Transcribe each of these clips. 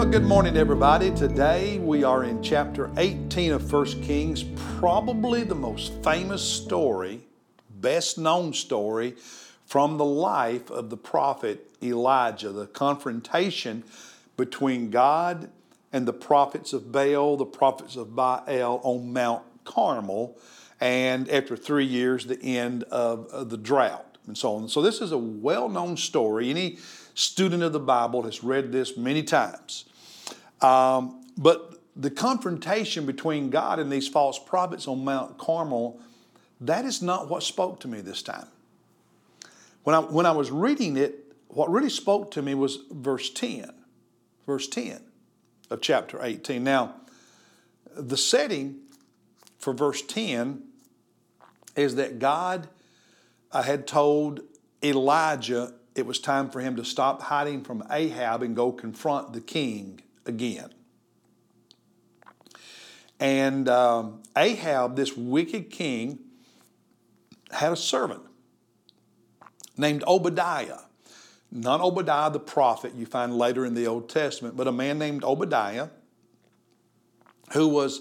Well, good morning, everybody. Today we are in chapter 18 of 1 Kings, probably the most famous story, best known story from the life of the prophet Elijah, the confrontation between God and the prophets of Baal, the prophets of Baal on Mount Carmel, and after three years, the end of, of the drought and so on. So, this is a well known story. Any student of the Bible has read this many times. Um, but the confrontation between God and these false prophets on Mount Carmel, that is not what spoke to me this time. When I, when I was reading it, what really spoke to me was verse 10. Verse 10 of chapter 18. Now, the setting for verse 10 is that God uh, had told Elijah it was time for him to stop hiding from Ahab and go confront the king again. And um, Ahab, this wicked king, had a servant named Obadiah. Not Obadiah the prophet you find later in the Old Testament, but a man named Obadiah who was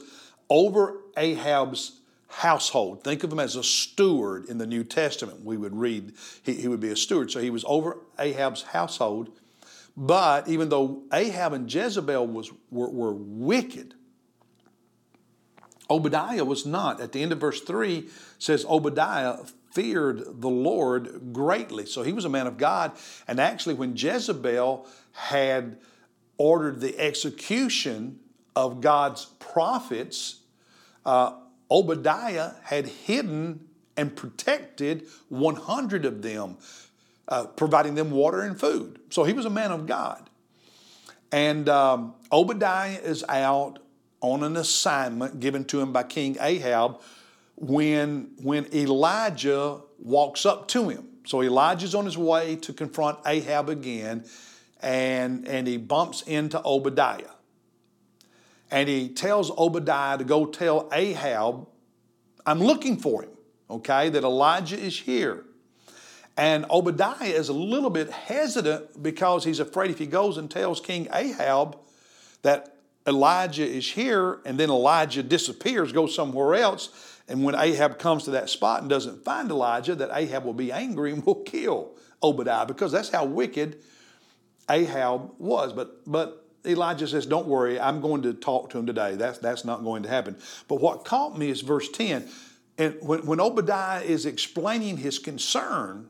over Ahab's household. Think of him as a steward in the New Testament. We would read he, he would be a steward. So he was over Ahab's household. But even though Ahab and Jezebel was, were, were wicked, Obadiah was not. At the end of verse 3 says Obadiah feared the Lord greatly. So he was a man of God. And actually, when Jezebel had ordered the execution of God's prophets, uh, Obadiah had hidden and protected 100 of them, uh, providing them water and food. So he was a man of God. And um, Obadiah is out on an assignment given to him by King Ahab when, when Elijah walks up to him. So Elijah's on his way to confront Ahab again, and, and he bumps into Obadiah. And he tells Obadiah to go tell Ahab, I'm looking for him, okay, that Elijah is here. And Obadiah is a little bit hesitant because he's afraid if he goes and tells King Ahab that Elijah is here and then Elijah disappears, goes somewhere else, and when Ahab comes to that spot and doesn't find Elijah, that Ahab will be angry and will kill Obadiah because that's how wicked Ahab was. But, but Elijah says, Don't worry, I'm going to talk to him today. That's, that's not going to happen. But what caught me is verse 10. And when, when Obadiah is explaining his concern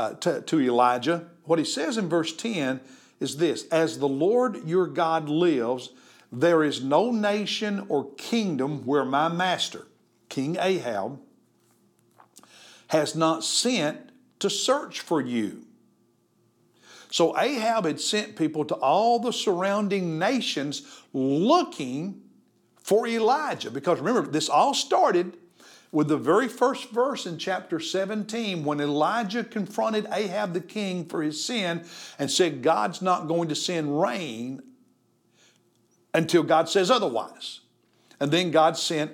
uh, to, to Elijah, what he says in verse 10 is this As the Lord your God lives, there is no nation or kingdom where my master, King Ahab, has not sent to search for you. So Ahab had sent people to all the surrounding nations looking for Elijah. Because remember, this all started with the very first verse in chapter 17 when Elijah confronted Ahab the king for his sin and said, God's not going to send rain until God says otherwise. And then God sent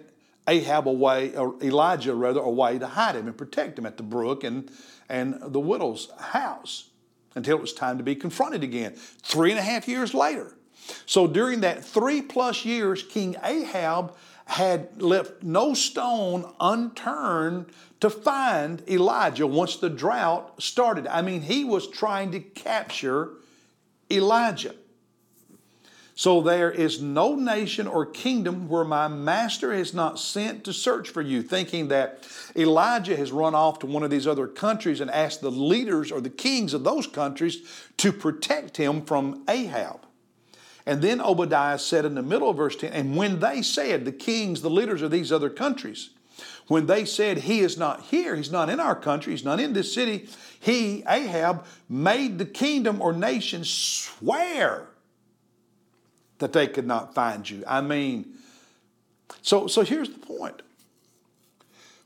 Ahab away, or Elijah rather, away to hide him and protect him at the brook and, and the widow's house until it was time to be confronted again. Three and a half years later. So during that three plus years, King Ahab had left no stone unturned to find Elijah once the drought started. I mean, he was trying to capture Elijah. So there is no nation or kingdom where my master has not sent to search for you, thinking that Elijah has run off to one of these other countries and asked the leaders or the kings of those countries to protect him from Ahab. And then Obadiah said in the middle of verse 10, and when they said, the kings, the leaders of these other countries, when they said, He is not here, He's not in our country, He's not in this city, he, Ahab, made the kingdom or nation swear that they could not find you. I mean, so, so here's the point.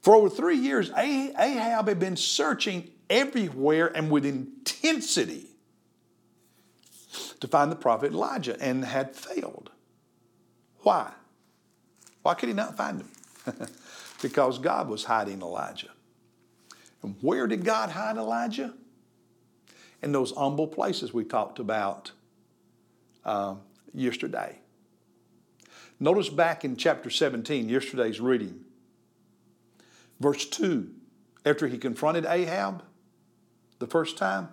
For over three years, Ahab had been searching everywhere and with intensity to find the prophet Elijah and had failed. Why? Why could he not find him? because God was hiding Elijah. And where did God hide Elijah? In those humble places we talked about uh, yesterday. Notice back in chapter 17, yesterday's reading, verse 2, after he confronted Ahab the first time,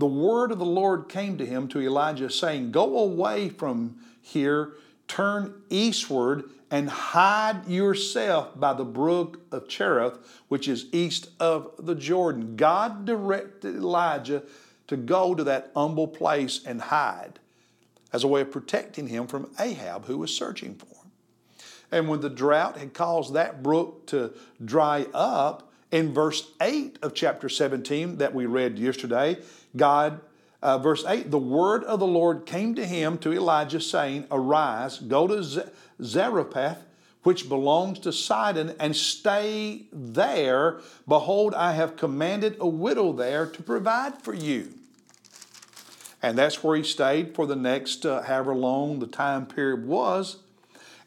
the word of the Lord came to him to Elijah, saying, Go away from here, turn eastward, and hide yourself by the brook of Cherith, which is east of the Jordan. God directed Elijah to go to that humble place and hide as a way of protecting him from Ahab, who was searching for him. And when the drought had caused that brook to dry up, in verse 8 of chapter 17 that we read yesterday, God, uh, verse 8, the word of the Lord came to him, to Elijah, saying, Arise, go to Zarephath, which belongs to Sidon, and stay there. Behold, I have commanded a widow there to provide for you. And that's where he stayed for the next, uh, however long the time period was.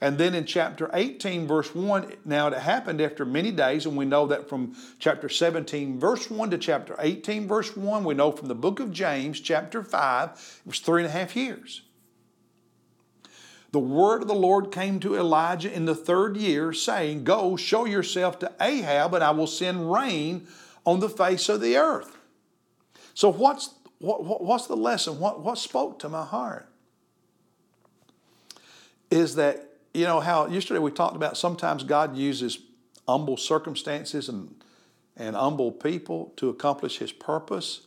And then in chapter 18, verse 1, now it happened after many days, and we know that from chapter 17, verse 1 to chapter 18, verse 1, we know from the book of James, chapter 5, it was three and a half years. The word of the Lord came to Elijah in the third year, saying, Go, show yourself to Ahab, and I will send rain on the face of the earth. So, what's, what, what's the lesson? What, what spoke to my heart? Is that you know how yesterday we talked about sometimes God uses humble circumstances and, and humble people to accomplish his purpose.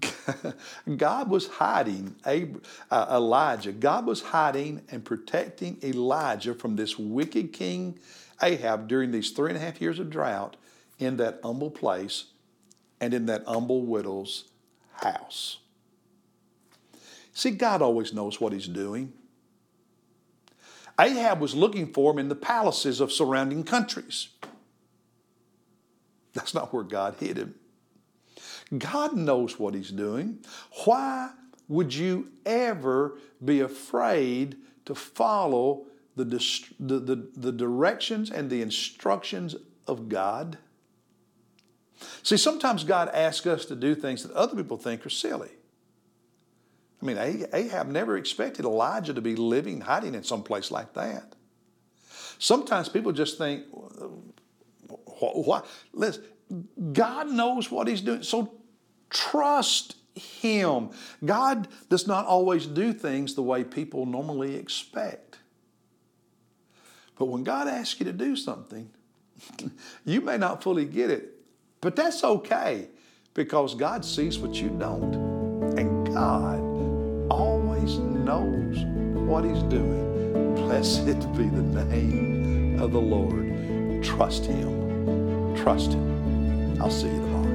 God was hiding uh, Elijah. God was hiding and protecting Elijah from this wicked king Ahab during these three and a half years of drought in that humble place and in that humble widow's house. See, God always knows what He's doing. Ahab was looking for him in the palaces of surrounding countries. That's not where God hid him. God knows what He's doing. Why would you ever be afraid to follow the, the, the, the directions and the instructions of God? See, sometimes God asks us to do things that other people think are silly. I mean, Ahab never expected Elijah to be living, hiding in some place like that. Sometimes people just think, why? Listen, God knows what He's doing, so trust Him. God does not always do things the way people normally expect. But when God asks you to do something, you may not fully get it, but that's okay because God sees what you don't. And God knows what He's doing. Blessed be the name of the Lord. Trust Him. Trust Him. I'll see you tomorrow.